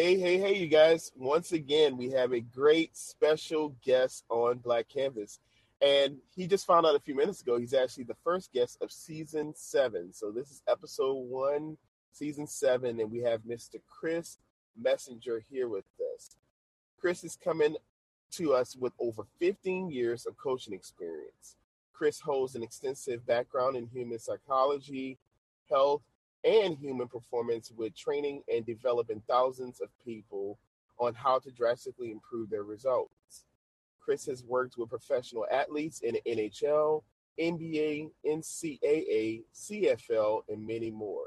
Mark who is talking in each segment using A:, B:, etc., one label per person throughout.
A: Hey, hey, hey, you guys. Once again, we have a great special guest on Black Canvas. And he just found out a few minutes ago he's actually the first guest of season seven. So this is episode one, season seven, and we have Mr. Chris Messenger here with us. Chris is coming to us with over 15 years of coaching experience. Chris holds an extensive background in human psychology, health, and human performance with training and developing thousands of people on how to drastically improve their results. Chris has worked with professional athletes in the NHL, NBA, NCAA, CFL, and many more.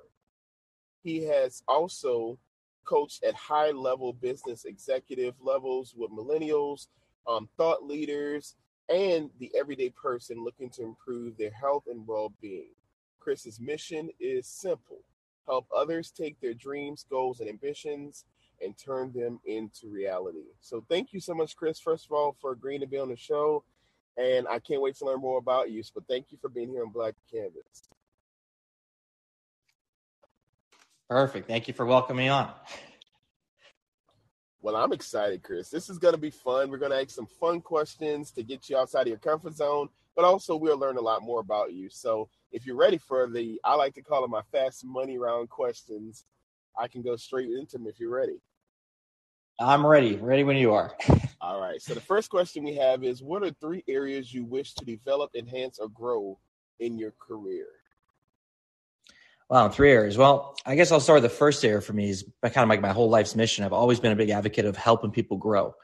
A: He has also coached at high level business executive levels with millennials, um, thought leaders, and the everyday person looking to improve their health and well being. Chris's mission is simple help others take their dreams, goals, and ambitions and turn them into reality. So, thank you so much, Chris, first of all, for agreeing to be on the show. And I can't wait to learn more about you. But thank you for being here on Black Canvas.
B: Perfect. Thank you for welcoming me on.
A: Well, I'm excited, Chris. This is going to be fun. We're going to ask some fun questions to get you outside of your comfort zone, but also we'll learn a lot more about you. So, if you're ready for the, I like to call them my fast money round questions, I can go straight into them if you're ready.
B: I'm ready. Ready when you are.
A: All right. So, the first question we have is What are three areas you wish to develop, enhance, or grow in your career?
B: Wow, three areas. Well, I guess I'll start with the first area for me is kind of like my whole life's mission. I've always been a big advocate of helping people grow.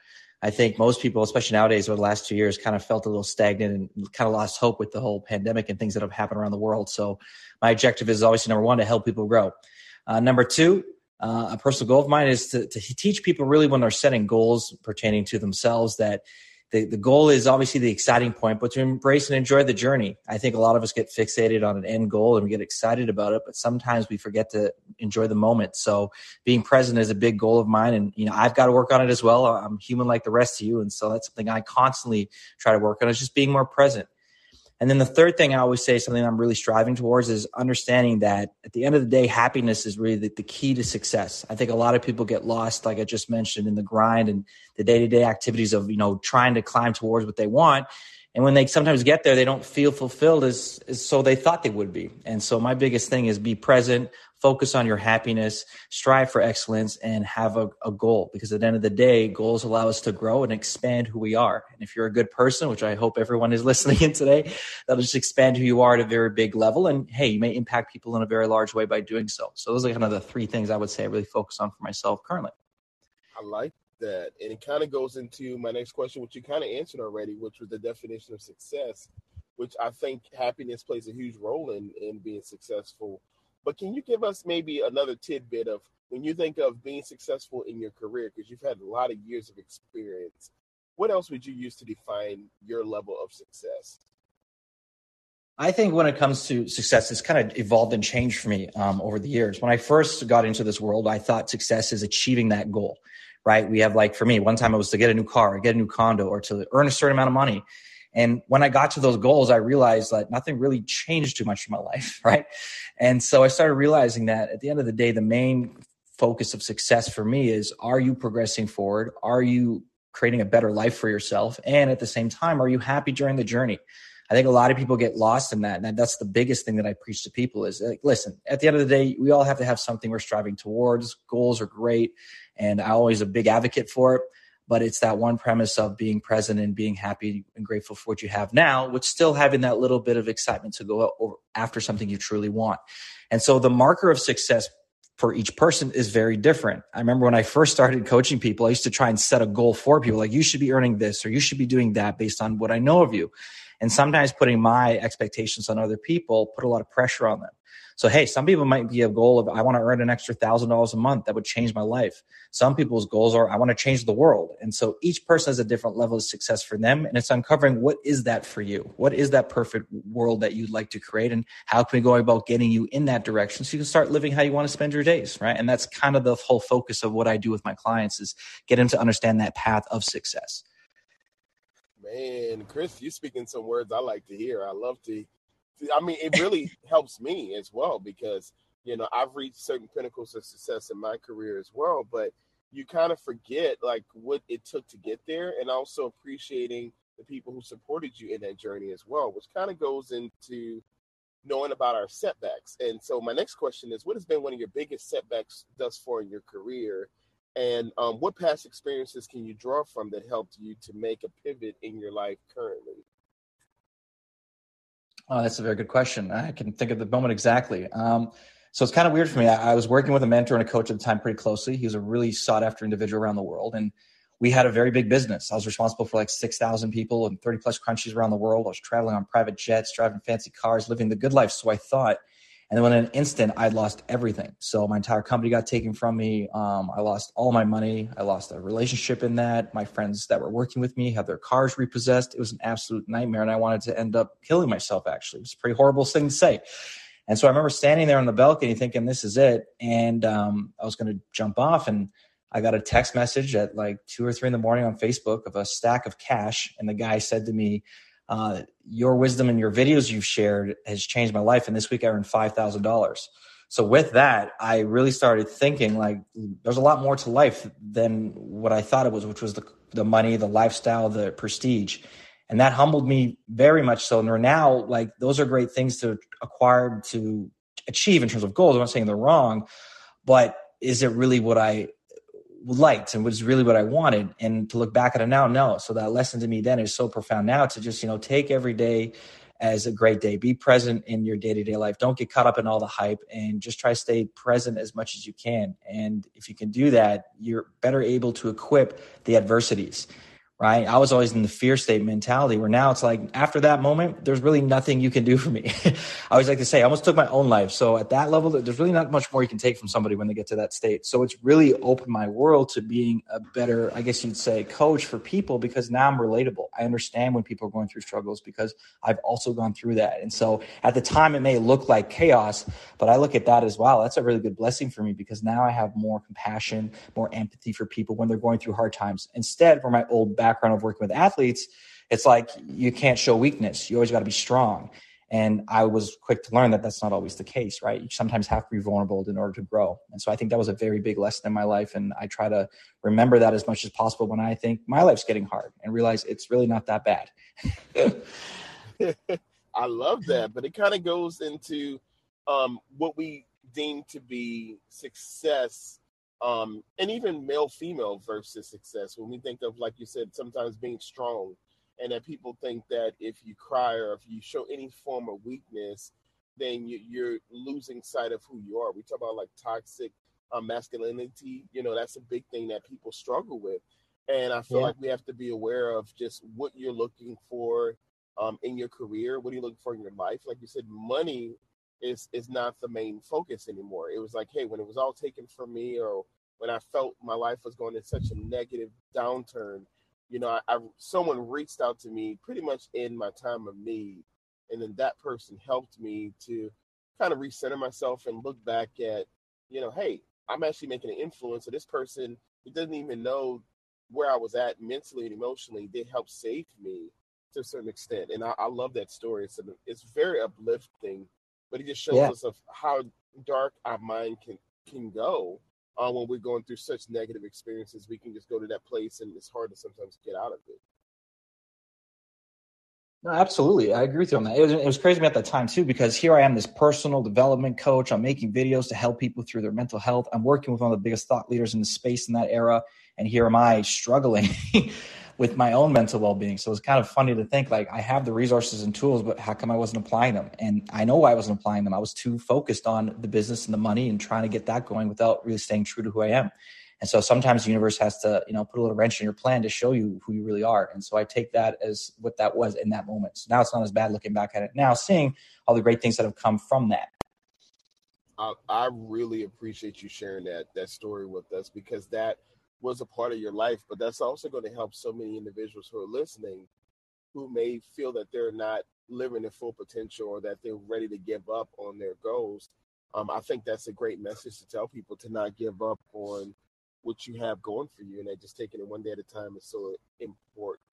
B: I think most people, especially nowadays over the last two years, kind of felt a little stagnant and kind of lost hope with the whole pandemic and things that have happened around the world. So my objective is obviously number one, to help people grow. Uh, number two, uh, a personal goal of mine is to, to teach people really when they're setting goals pertaining to themselves that the, the goal is obviously the exciting point, but to embrace and enjoy the journey. I think a lot of us get fixated on an end goal and we get excited about it, but sometimes we forget to enjoy the moment. So being present is a big goal of mine. And, you know, I've got to work on it as well. I'm human like the rest of you. And so that's something I constantly try to work on is just being more present. And then the third thing I always say, something I'm really striving towards, is understanding that at the end of the day, happiness is really the, the, key to success. I think a lot of people get lost, like I just mentioned, in the grind and the day to day activities of you know trying to climb towards what they want. And when they sometimes get there, they don't feel fulfilled as, as so they thought they would be. And so my biggest thing is be present, focus on your happiness, strive for excellence, and have a, a, goal. Because at the end of the day, goals allow us to grow and expand who we are. And if you're a good person, which I hope everyone is listening in today, that'll just expand who you are at a very big level. And hey, you may impact people in a very large way by doing so. So those are kind of the three things I would say I really focus on for myself currently.
A: I like that. And it kind of goes into my next question, which you kind of answered already, which was the definition of success, which I think happiness plays a huge role in in being successful. But can you give us maybe another tidbit of when you think of being successful in your career, because you've had a lot of years of experience, what else would you use to define your level of success?
B: I think when it comes to success, it's kind of evolved and changed for me um, over the years. When I first got into this world, I thought success is achieving that goal right? We have like for me, one time it was to get a new car, or get a new condo, or to earn a certain amount of money. And when I got to those goals, I realized that nothing really changed too much in my life, right? And so I started realizing that at the end of the day, the main focus of success for me is are you progressing forward? Are you creating a better life for yourself? And at the same time, are you happy during the journey? I think a lot of people get lost in that. And that's the biggest thing that I preach to people is like, listen, at the end of the day, we all have to have something we're striving towards. Goals are great. And I'm always a big advocate for it. But it's that one premise of being present and being happy and grateful for what you have now, with still having that little bit of excitement to go after something you truly want. And so the marker of success for each person is very different. I remember when I first started coaching people, I used to try and set a goal for people like you should be earning this or you should be doing that based on what I know of you. And sometimes putting my expectations on other people put a lot of pressure on them. So, hey, some people might be a goal of, I want to earn an extra thousand dollars a month. That would change my life. Some people's goals are, I want to change the world. And so each person has a different level of success for them. And it's uncovering what is that for you? What is that perfect world that you'd like to create? And how can we go about getting you in that direction so you can start living how you want to spend your days? Right. And that's kind of the whole focus of what I do with my clients is get them to understand that path of success.
A: Man, Chris, you're speaking some words I like to hear. I love to I mean, it really helps me as well because you know I've reached certain pinnacles of success in my career as well. But you kind of forget like what it took to get there and also appreciating the people who supported you in that journey as well, which kind of goes into knowing about our setbacks. And so my next question is what has been one of your biggest setbacks thus far in your career? And um, what past experiences can you draw from that helped you to make a pivot in your life currently?
B: Oh, that's a very good question. I can think of the moment exactly. Um, so it's kind of weird for me. I, I, was working with a mentor and a coach at the time pretty closely. He was a really sought after individual around the world. And we had a very big business. I was responsible for like 6,000 people and 30 plus countries around the world. I was traveling on private jets, driving fancy cars, living the good life. So I thought, and then in an instant, I'd lost everything. So my entire company got taken from me. Um, I lost all my money. I lost a relationship in that. My friends that were working with me had their cars repossessed. It was an absolute nightmare. And I wanted to end up killing myself, actually. It's a pretty horrible thing to say. And so I remember standing there on the balcony thinking, this is it. And um, I was going to jump off. And I got a text message at like two or three in the morning on Facebook of a stack of cash. And the guy said to me, uh, Your wisdom and your videos you've shared has changed my life. And this week I earned $5,000. So with that, I really started thinking like there's a lot more to life than what I thought it was, which was the, the money, the lifestyle, the prestige and that humbled me very much so and now like those are great things to acquire to achieve in terms of goals i'm not saying they're wrong but is it really what i liked and was really what i wanted. And to look back at it now no. So that lesson to me then is so profound now to just you know take every day as a great day. Be present in your day-to-day life. Don't get caught up in all the hype and just try to stay present as much as you can. And if you can do that you're better able to equip the adversities right? I was always in the fear state mentality where now it's like after that moment, there's really nothing you can do for me. I always like to say, I almost took my own life. So at that level, there's really not much more you can take from somebody when they get to that state. So it's really opened my world to being a better, I guess you'd say, coach for people because now I'm relatable. I understand when people are going through struggles because I've also gone through that. And so at the time, it may look like chaos, but I look at that as well. That's a really good blessing for me because now I have more compassion, more empathy for people when they're going through hard times. Instead, for my old back background of working with athletes, it's like you can't show weakness. You always got to be strong. And I was quick to learn that that's not always the case, right? You sometimes have to be vulnerable in order to grow. And so I think that was a very big lesson in my life. And I try to remember that as much as possible when I think my life's getting hard and realize it's really not that bad.
A: I love that. But it kind of goes into um, what we deem to be success um, and even male female versus success. When we think of, like you said, sometimes being strong, and that people think that if you cry or if you show any form of weakness, then you, are losing sight of who you are. We talk about like toxic uh, masculinity. You know, that's a big thing that people struggle with, and I feel yeah. like we have to be aware of just what you're looking for um, in your career. What are you looking for in your life? Like you said, money is is not the main focus anymore. It was like, hey, when it was all taken from me, or when I felt my life was going in such a negative downturn, you know, I, I someone reached out to me pretty much in my time of need, and then that person helped me to kind of recenter myself and look back at, you know, hey, I'm actually making an influence. So this person, who doesn't even know where I was at mentally and emotionally. They helped save me to a certain extent, and I, I love that story. It's it's very uplifting but it just shows yeah. us of how dark our mind can can go uh, when we're going through such negative experiences. We can just go to that place, and it's hard to sometimes get out of it.
B: No, absolutely. I agree with you on that. It was, it was crazy me at that time too, because here I am, this personal development coach. I'm making videos to help people through their mental health. I'm working with one of the biggest thought leaders in the space in that era. And here am I struggling with my own mental well-being. So it's kind of funny to think like I have the resources and tools, but how come I wasn't applying them? And I know why I wasn't applying them. I was too focused on the business and the money and trying to get that going without really staying true to who I am. And so sometimes the universe has to, you know, put a little wrench in your plan to show you who you really are. And so I take that as what that was in that moment. So now it's not as bad looking back at it now, seeing all the great things that have come from that.
A: I, I really appreciate you sharing that that story with us because that was a part of your life, but that's also going to help so many individuals who are listening who may feel that they're not living their full potential or that they're ready to give up on their goals. Um, I think that's a great message to tell people to not give up on what you have going for you and that just taking it one day at a time is so important.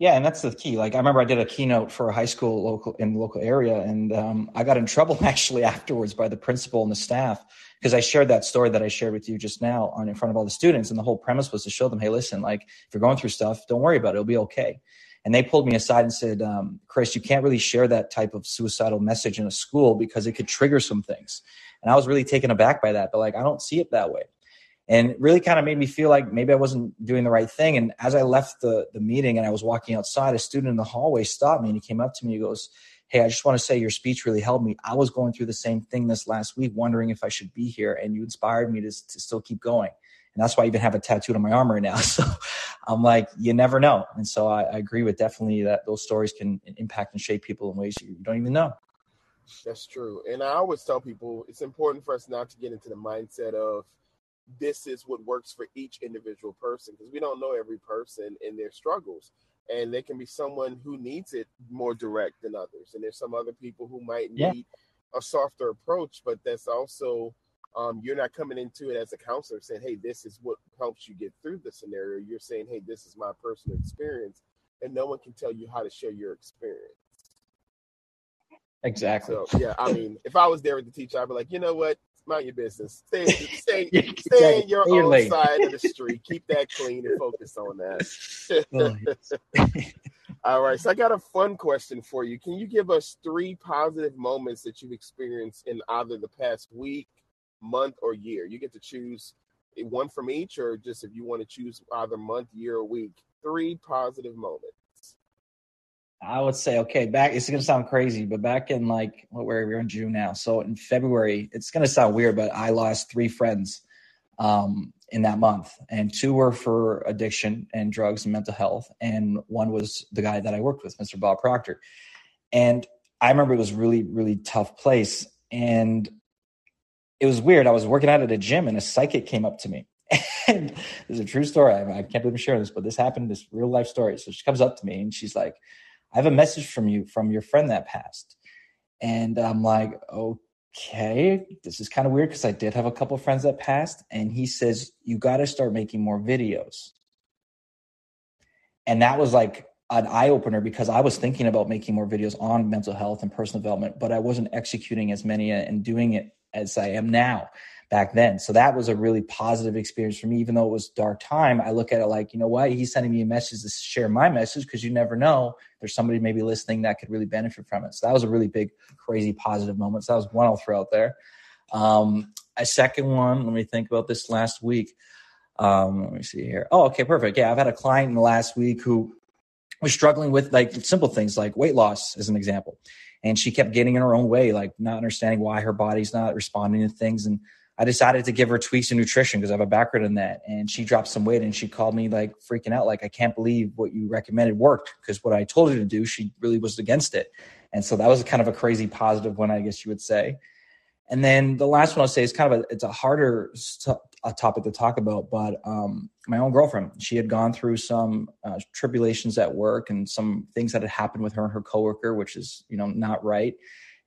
B: Yeah, and that's the key. Like I remember I did a keynote for a high school local in the local area, and um, I got in trouble actually afterwards by the principal and the staff because I shared that story that I shared with you just now on in front of all the students, and the whole premise was to show them, hey, listen, like if you're going through stuff, don't worry about it; it'll be okay. And they pulled me aside and said, um, Chris, you can't really share that type of suicidal message in a school because it could trigger some things. And I was really taken aback by that, but like I don't see it that way and it really kind of made me feel like maybe I wasn't doing the right thing. And as I left the the meeting and I was walking outside, a student in the hallway stopped me and he came up to me. He goes, "Hey, I just want to say your speech really helped me. I was going through the same thing this last week, wondering if I should be here, and you inspired me to to still keep going." And that's why I even have a tattooed on my arm right now. So I'm like, you never know. And so I, I agree with definitely that those stories can impact and shape people in ways you don't even know.
A: That's true. And I always tell people it's important for us not to get into the mindset of this is what works for each individual person because we don't know every person and their struggles. And there can be someone who needs it more direct than others. And there's some other people who might need yeah. a softer approach but that's also um, you're not coming into it as a counselor saying hey this is what helps you get through the scenario. You're saying hey this is my personal experience and no one can tell you how to share your experience.
B: Exactly.
A: So yeah i mean if i was there with the teacher i'd be like you know what mind your business. Stay, stay, yeah, stay in your own side of the street. Keep that clean and focus on that. oh, All right. So I got a fun question for you. Can you give us three positive moments that you've experienced in either the past week, month, or year? You get to choose one from each, or just if you want to choose either month, year, or week. Three positive moments.
B: I would say, okay, back, it's going to sound crazy, but back in like, what, where we're in June now. So in February, it's going to sound weird, but I lost three friends um, in that month. And two were for addiction and drugs and mental health. And one was the guy that I worked with, Mr. Bob Proctor. And I remember it was really, really tough place. And it was weird. I was working out at a gym and a psychic came up to me. and this is a true story. I can't believe I'm sharing this, but this happened, this real life story. So she comes up to me and she's like, I have a message from you from your friend that passed. And I'm like, okay, this is kind of weird because I did have a couple friends that passed. And he says, you got to start making more videos. And that was like an eye opener because I was thinking about making more videos on mental health and personal development, but I wasn't executing as many and doing it as I am now back then. So that was a really positive experience for me, even though it was dark time. I look at it like, you know what? He's sending me a message to share my message because you never know. There's somebody maybe listening that could really benefit from it. So that was a really big, crazy positive moment. So that was one I'll throw out there. Um, a second one, let me think about this last week. Um, let me see here. Oh, okay, perfect. Yeah, I've had a client in the last week who was struggling with like simple things like weight loss, as an example. And she kept getting in her own way, like not understanding why her body's not responding to things. And I decided to give her tweaks in nutrition because I have a background in that. And she dropped some weight and she called me like freaking out, like, I can't believe what you recommended worked because what I told her to do, she really was against it. And so that was kind of a crazy positive one, I guess you would say. And then the last one I'll say is kind of a, it's a harder st- a topic to talk about, but um, my own girlfriend, she had gone through some uh, tribulations at work and some things that had happened with her and her coworker, which is, you know, not right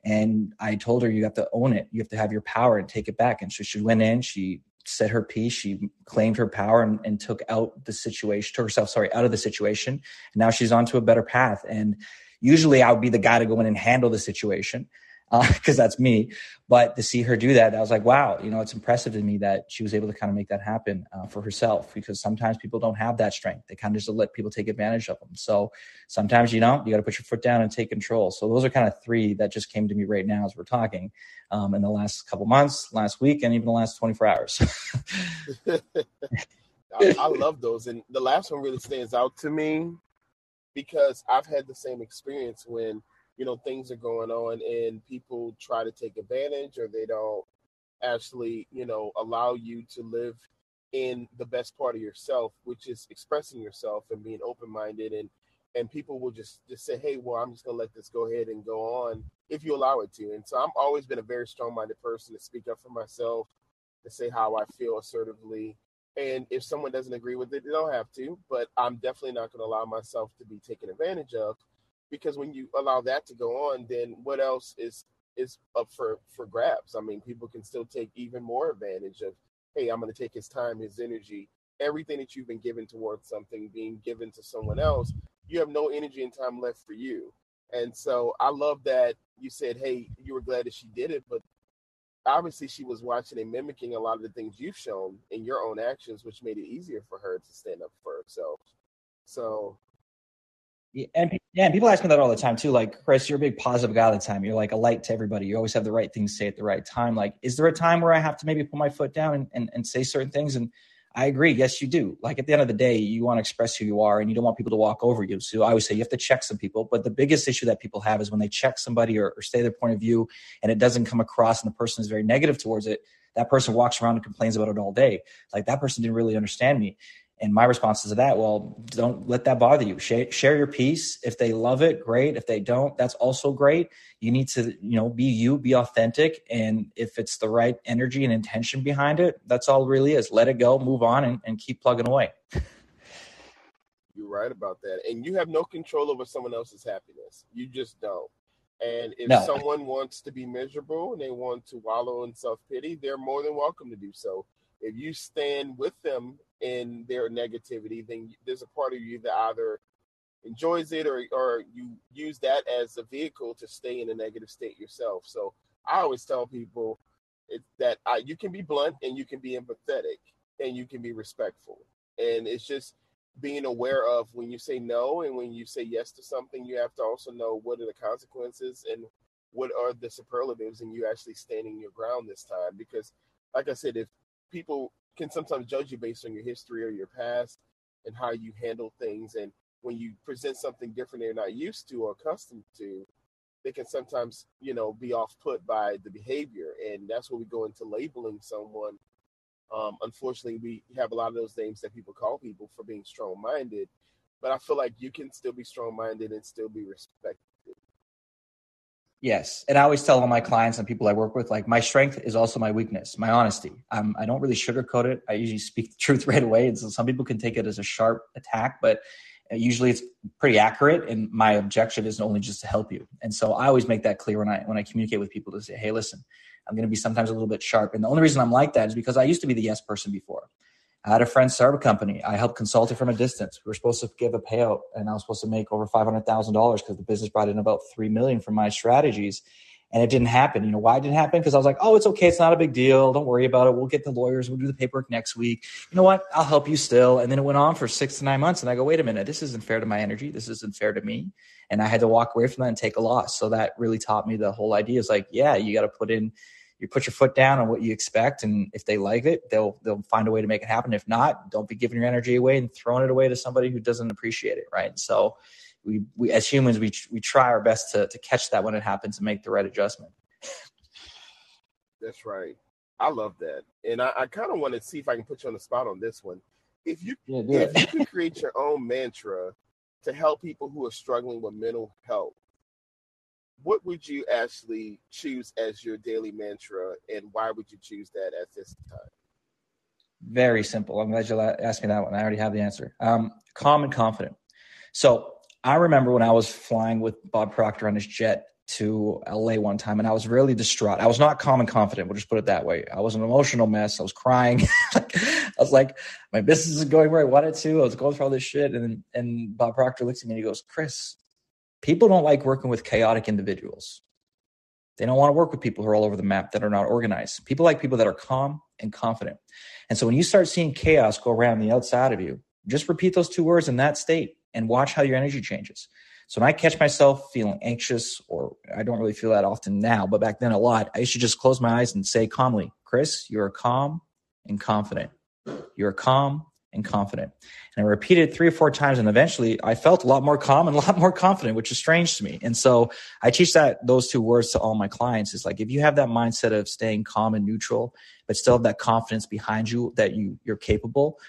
B: and I told her, you have to own it. You have to have your power and take it back. And so she went in, she said her piece, she claimed her power and, and took out the situation, took herself, sorry, out of the situation. And now she's on to a better path. And usually I would be the guy to go in and handle the situation because uh, that's me. But to see her do that, I was like, wow, you know, it's impressive to me that she was able to kind of make that happen uh, for herself because sometimes people don't have that strength. They kind of just let people take advantage of them. So sometimes, you know, you got to put your foot down and take control. So those are kind of three that just came to me right now as we're talking um, in the last couple months, last week, and even the last 24 hours.
A: I, I love those. And the last one really stands out to me because I've had the same experience when – you know things are going on and people try to take advantage or they don't actually you know allow you to live in the best part of yourself which is expressing yourself and being open-minded and and people will just just say hey well i'm just to let this go ahead and go on if you allow it to. And so i've always been a very strong-minded person to speak up for myself to say how i feel assertively. And if someone doesn't agree with it they don't have to but i'm definitely not going to allow myself to be taken advantage of because when you allow that to go on, then what else is is up for for grabs? I mean, people can still take even more advantage of, hey, I'm going to take his time, his energy, everything that you've been given towards something being given to someone else. you have no energy and time left for you. And so I love that you said, hey, you were glad that she did it, but obviously she was watching and mimicking a lot of the things you've shown in your own actions, which made it easier for her to stand up for herself. So
B: yeah, and yeah, and people ask me that all the time too. Like, Chris, you're a big positive guy all the time. You're like a light to everybody. You always have the right things to say at the right time. Like, is there a time where I have to maybe put my foot down and, and, and say certain things? And I agree. Yes, you do. Like at the end of the day, you want to express who you are and you don't want people to walk over you. So I always say you have to check some people. But the biggest issue that people have is when they check somebody or, or say their point of view and it doesn't come across and the person is very negative towards it. That person walks around and complains about it all day. Like that person didn't really understand me. And my response is to that, well, don't let that bother you. Share, share, your piece. If they love it, great. If they don't, that's also great. You need to, you know, be you, be authentic. And if it's the right energy and intention behind it, that's all it really is. Let it go, move on, and, and keep plugging away.
A: You're right about that. And you have no control over someone else's happiness. You just don't. And if
B: no.
A: someone wants to be miserable and they want to wallow in self pity, they're more than welcome to do so. If you stand with them in their negativity, then there's a part of you that either enjoys it or or you use that as a vehicle to stay in a negative state yourself. So I always tell people it, that I, you can be blunt and you can be empathetic and you can be respectful, and it's just being aware of when you say no and when you say yes to something, you have to also know what are the consequences and what are the superlatives, and you actually standing your ground this time. Because, like I said, if people can sometimes judge you based on your history or your past and how you handle things. And when you present something different they're not used to or accustomed to, they can sometimes, you know, be off put by the behavior. And that's where we go into labeling someone. Um, unfortunately, we have a lot of those names that people call people for being strong minded. But I feel like you can still be strong minded and still be respected
B: Yes. And I always tell all my clients and people I work with, like my strength is also my weakness, my honesty. Um, I don't really sugarcoat it. I usually speak the truth right away. And so some people can take it as a sharp attack, but usually it's pretty accurate. And my objection isn't only just to help you. And so I always make that clear when I, when I communicate with people to say, Hey, listen, I'm going to be sometimes a little bit sharp. And the only reason I'm like that is because I used to be the yes person before. I had a friend start a company. I helped consult it from a distance. We were supposed to give a payout, and I was supposed to make over five hundred thousand dollars because the business brought in about three million from my strategies, and it didn't happen. You know why it didn't happen? Because I was like, "Oh, it's okay. It's not a big deal. Don't worry about it. We'll get the lawyers. We'll do the paperwork next week. You know what? I'll help you still." And then it went on for six to nine months, and I go, "Wait a minute. This isn't fair to my energy. This isn't fair to me." And I had to walk away from that and take a loss. So that really taught me the whole idea is like, yeah, you got to put in you put your foot down on what you expect and if they like it they'll they'll find a way to make it happen. If not don't be giving your energy away and throwing it away to somebody who doesn't appreciate it right? So we, we as humans we we try our best to to catch that when it happens and make the right adjustment.
A: That's right. I love that. And i, I kind of want to see if i can put you on the spot on this one. If you yeah, if you can create your own mantra to help people who are struggling with mental health what would you actually choose as your daily mantra and why would you choose that at this time?
B: Very simple. I'm glad you asked me that one. I already have the answer. Um, calm and confident. So I remember when I was flying with Bob Proctor on his jet to LA one time and I was really distraught. I was not calm and confident. We'll just put it that way. I was an emotional mess. I was crying. I was like, my business isn't going where I wanted to. I was going through all this shit. And, and Bob Proctor looks at me and he goes, Chris, People don't like working with chaotic individuals. They don't want to work with people who are all over the map that are not organized. People like people that are calm and confident. And so when you start seeing chaos go around the outside of you, just repeat those two words in that state and watch how your energy changes. So when I catch myself feeling anxious, or I don't really feel that often now, but back then a lot, I used to just close my eyes and say calmly, Chris, you're calm and confident. You're calm and confident. And I repeated three or four times, and eventually I felt a lot more calm and a lot more confident, which is strange to me. And so I teach that those two words to all my clients is like if you have that mindset of staying calm and neutral, but still have that confidence behind you that you you're capable,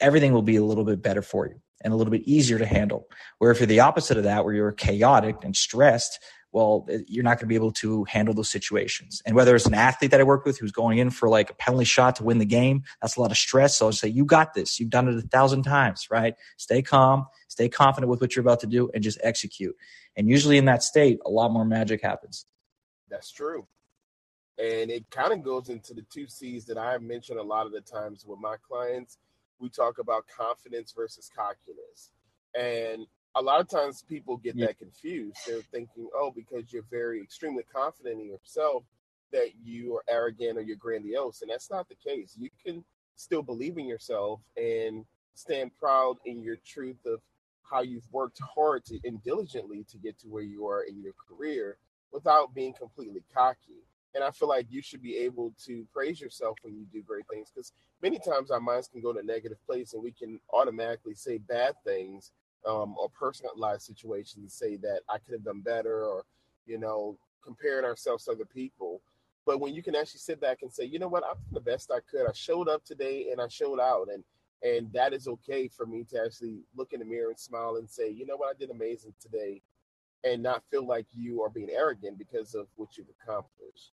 B: everything will be a little bit better for you and a little bit easier to handle. Where if you're the opposite of that, where you're chaotic and stressed, well, eh, you're not going to be able to handle those situations. And whether it's an athlete that I work with who's going in for like a penalty shot to win the game, that's a lot of stress. So I'll say, you got this. You've done it a thousand times, right? Stay calm, stay confident with what you're about to do, and just execute. And usually in that state, a lot more magic happens.
A: That's true. And it kind of goes into the two C's that I mentioned a lot of the times with my clients. We talk about confidence versus cockiness. And a lot of times people get yeah. that confused. They're thinking, oh, because you're very extremely confident in yourself, that you are arrogant or you're grandiose. And that's not the case. You can still believe in yourself and stand proud in your truth of how you've worked hard to, and diligently to get to where you are in your career without being completely cocky. And I feel like you should be able to praise yourself when you do great things because many times our minds can go to a negative place and we can automatically say bad things um, or personalized situations and say that I could have done better or, you know, comparing ourselves to other people. But when you can actually sit back and say, you know what, I'm the best I could. I showed up today and I showed out. And and that is okay for me to actually look in the mirror and smile and say, you know what, I did amazing today and not feel like you are being arrogant because of what you've accomplished.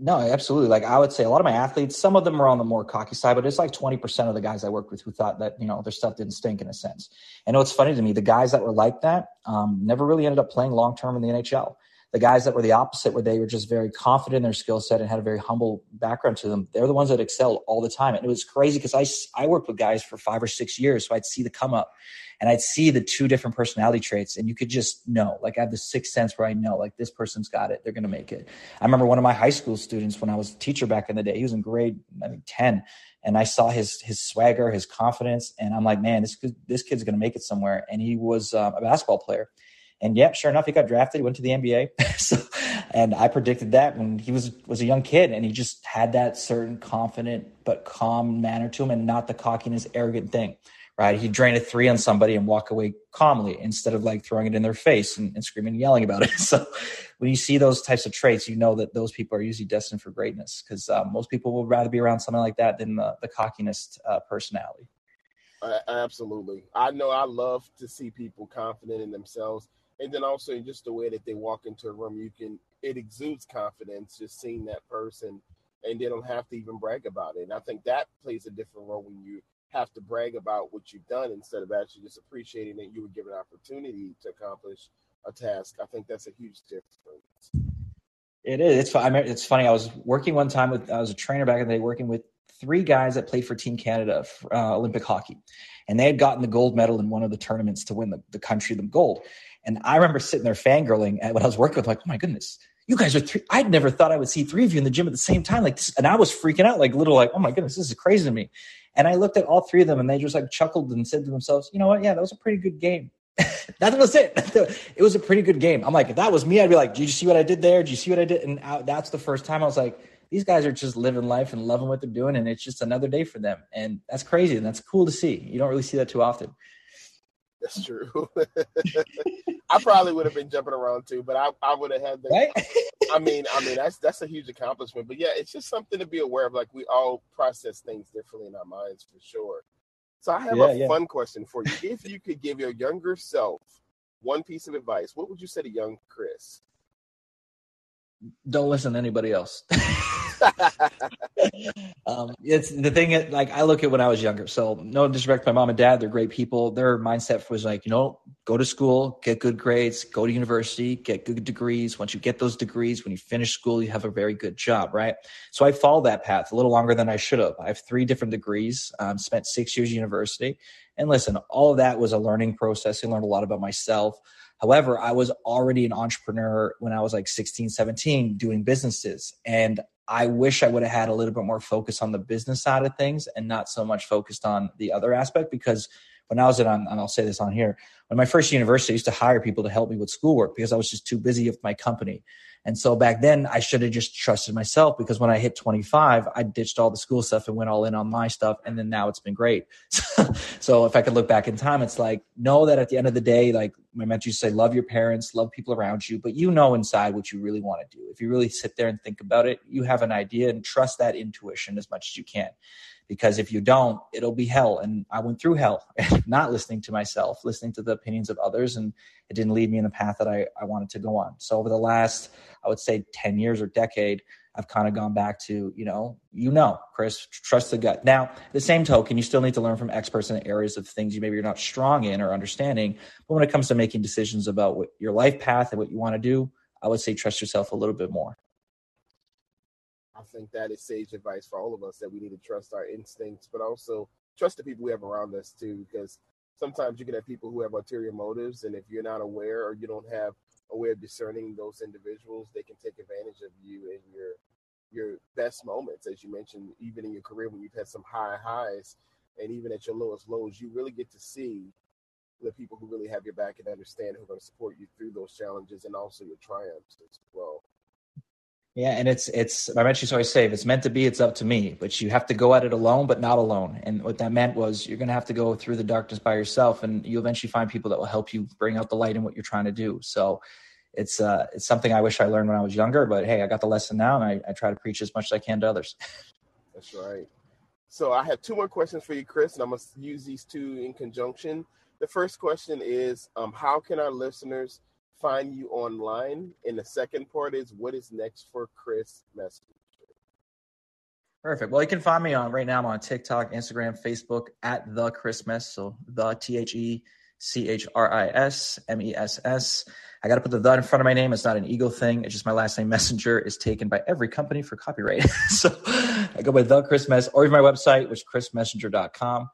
B: No, absolutely. Like I would say a lot of my athletes, some of them are on the more cocky side, but it's like 20% of the guys I worked with who thought that, you know, their stuff didn't stink in a sense. And what's funny to me, the guys that were like that um, never really ended up playing long term in the NHL the guys that were the opposite, where they were just very confident in their skill set and had a very humble background to them, they're the ones that excelled all the time. And it was crazy because I, I worked with guys for five or six years. So I'd see the come up and I'd see the two different personality traits. And you could just know, like, I have the sixth sense where I know, like, this person's got it. They're going to make it. I remember one of my high school students when I was a teacher back in the day, he was in grade, I mean, 10 and I saw his his swagger, his confidence, and I'm like, man, this this kid's gonna make it somewhere. And he was uh, a basketball player, and yeah, sure enough, he got drafted, He went to the NBA. so, and I predicted that when he was was a young kid, and he just had that certain confident but calm manner to him, and not the cockiness, arrogant thing. Right? He'd drain a three on somebody and walk away calmly instead of like throwing it in their face and, and screaming and yelling about it. So, when you see those types of traits, you know that those people are usually destined for greatness because uh, most people would rather be around something like that than the, the cockiness uh, personality.
A: Uh, absolutely. I know I love to see people confident in themselves and then also just the way that they walk into a room, you can it exudes confidence just seeing that person, and they don't have to even brag about it. And I think that plays a different role when you have to brag about what you've done instead of actually just appreciating that you were given an opportunity to accomplish a task. I think that's a huge difference.
B: It is. It's. I mean, it's funny. I was working one time with. I was a trainer back in the day, working with three guys that played for Team Canada, uh, Olympic hockey, and they had gotten the gold medal in one of the tournaments to win the, the country the gold. And I remember sitting there fangirling at when I was working with, like, oh my goodness, you guys are three. I'd never thought I would see three of you in the gym at the same time, like this. And I was freaking out, like little, like, oh my goodness, this is crazy to me. And I looked at all three of them, and they just like chuckled and said to themselves, you know what? Yeah, that was a pretty good game. that was it. it was a pretty good game. I'm like, if that was me, I'd be like, did you see what I did there? Did you see what I did? And uh, that's the first time I was like, these guys are just living life and loving what they're doing, and it's just another day for them. And that's crazy, and that's cool to see. You don't really see that too often.
A: That's true. I probably would have been jumping around too, but I, I would have had the.
B: Right?
A: I mean, I mean that's that's a huge accomplishment. But yeah, it's just something to be aware of. Like we all process things differently in our minds for sure. So I have yeah, a yeah. fun question for you. If you could give your younger self one piece of advice, what would you say to young Chris?
B: Don't listen to anybody else. um, it's the thing. That, like I look at when I was younger. So no disrespect, to my mom and dad, they're great people. Their mindset was like, you know, go to school, get good grades, go to university, get good degrees. Once you get those degrees, when you finish school, you have a very good job, right? So I followed that path a little longer than I should have. I have three different degrees. Um, spent six years university, and listen, all of that was a learning process. I learned a lot about myself. However, I was already an entrepreneur when I was like 16, 17 doing businesses. And I wish I would have had a little bit more focus on the business side of things and not so much focused on the other aspect because when I was at and I'll say this on here, when my first university, I used to hire people to help me with schoolwork because I was just too busy with my company. And so back then I should have just trusted myself because when I hit 25, I ditched all the school stuff and went all in on my stuff. And then now it's been great. so if I could look back in time, it's like, know that at the end of the day, like my mentors say, love your parents, love people around you, but you know inside what you really want to do. If you really sit there and think about it, you have an idea and trust that intuition as much as you can because if you don't, it'll be hell. And I went through hell, not listening to myself, listening to the opinions of others, and it didn't lead me in the path that I, I wanted to go on. So over the last, I would say 10 years or decade, I've kind of gone back to, you know, you know, Chris, trust the gut. Now, the same token, you still need to learn from experts in areas of things you maybe you're not strong in or understanding. But when it comes to making decisions about what your life path and what you want to do, I would say trust yourself a little bit more.
A: I think that is sage advice for all of us that we need to trust our instincts, but also trust the people we have around us too. Because sometimes you can have people who have ulterior motives, and if you're not aware or you don't have a way of discerning those individuals, they can take advantage of you in your your best moments, as you mentioned, even in your career when you've had some high highs, and even at your lowest lows, you really get to see the people who really have your back and understand who are going to support you through those challenges and also your triumphs as well.
B: Yeah, and it's it's I mentioned always say if it's meant to be, it's up to me. But you have to go at it alone, but not alone. And what that meant was you're gonna have to go through the darkness by yourself, and you eventually find people that will help you bring out the light in what you're trying to do. So it's uh it's something I wish I learned when I was younger, but hey, I got the lesson now and I, I try to preach as much as I can to others.
A: That's right. So I have two more questions for you, Chris, and I'm gonna use these two in conjunction. The first question is um, how can our listeners find you online? And the second part is what is next for Chris Messenger?
B: Perfect. Well, you can find me on right now. I'm on TikTok, Instagram, Facebook at the Chris Mess. So the T H E C H R I S M E S S. I got to put the the in front of my name. It's not an ego thing. It's just my last name. Messenger is taken by every company for copyright. so I go by the Chris Mess or my website, which is chrismessenger.com.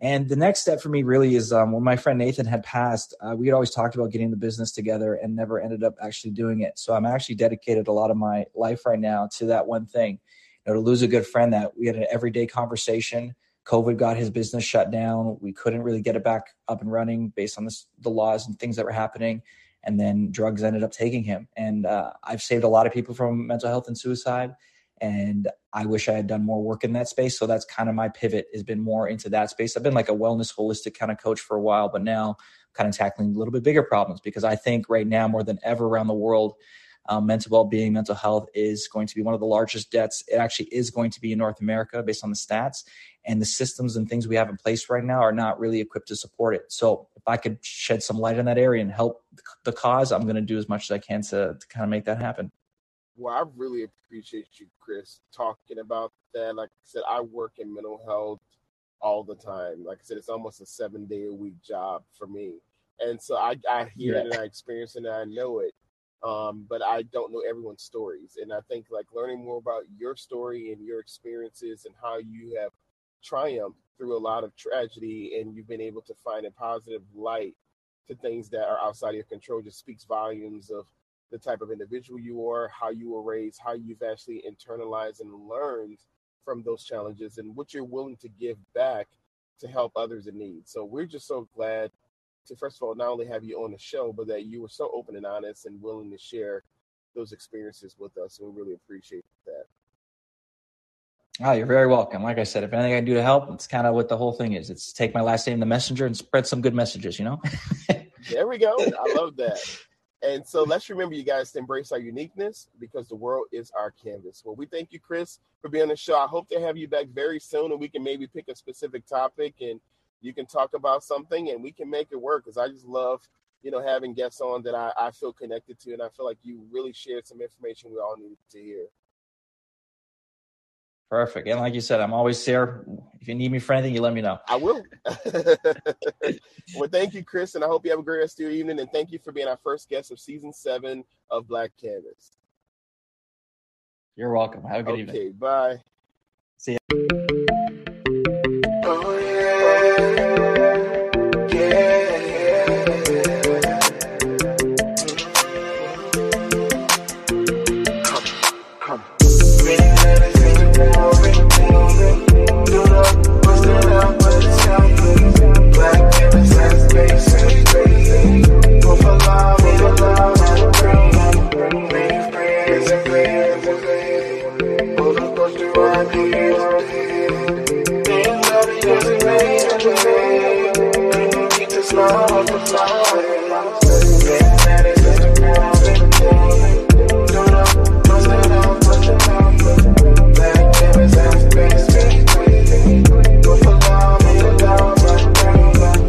B: And the next step for me really is um, when my friend Nathan had passed, uh, we had always talked about getting the business together and never ended up actually doing it. So I'm actually dedicated a lot of my life right now to that one thing. You know, to lose a good friend that we had an everyday conversation. COVID got his business shut down. We couldn't really get it back up and running based on this, the laws and things that were happening. And then drugs ended up taking him. And uh, I've saved a lot of people from mental health and suicide and I wish I had done more work in that space. So that's kind of my pivot has been more into that space. I've been like a wellness holistic kind of coach for a while, but now kind of tackling a little bit bigger problems because I think right now more than ever around the world, um, mental well-being, mental health is going to be one of the largest debts. It actually is going to be in North America based on the stats, and the systems and things we have in place right now are not really equipped to support it. So if I could shed some light on that area and help the cause, I'm going to do as much as I can to, to kind of make that happen.
A: Well, I really appreciate you, Chris, talking about that. Like I said, I work in mental health all the time. Like I said, it's almost a seven day a week job for me. And so I, I hear yeah. it and I experience it and I know it. Um, but I don't know everyone's stories. And I think like learning more about your story and your experiences and how you have triumphed through a lot of tragedy and you've been able to find a positive light to things that are outside of your control just speaks volumes of the type of individual you are, how you were raised, how you've actually internalized and learned from those challenges, and what you're willing to give back to help others in need. So we're just so glad to, first of all, not only have you on the show, but that you were so open and honest and willing to share those experiences with us. And we really appreciate that.
B: Oh, you're very welcome. Like I said, if anything I can do to help, it's kind of what the whole thing is. It's take my last name, the messenger, and spread some good messages, you know?
A: there we go. I love that. And so let's remember, you guys, to embrace our uniqueness because the world is our canvas. Well, we thank you, Chris, for being on the show. I hope to have you back very soon and we can maybe pick a specific topic and you can talk about something and we can make it work because I just love, you know, having guests on that I, I feel connected to and I feel like you really shared some information we all needed to hear.
B: Perfect. And like you said, I'm always here. If you need me for anything, you let me know.
A: I will. well, thank you, Chris, and I hope you have a great rest of your evening. And thank you for being our first guest of season seven of Black Canvas.
B: You're welcome. Have a good okay, evening.
A: Okay, bye.
B: See you.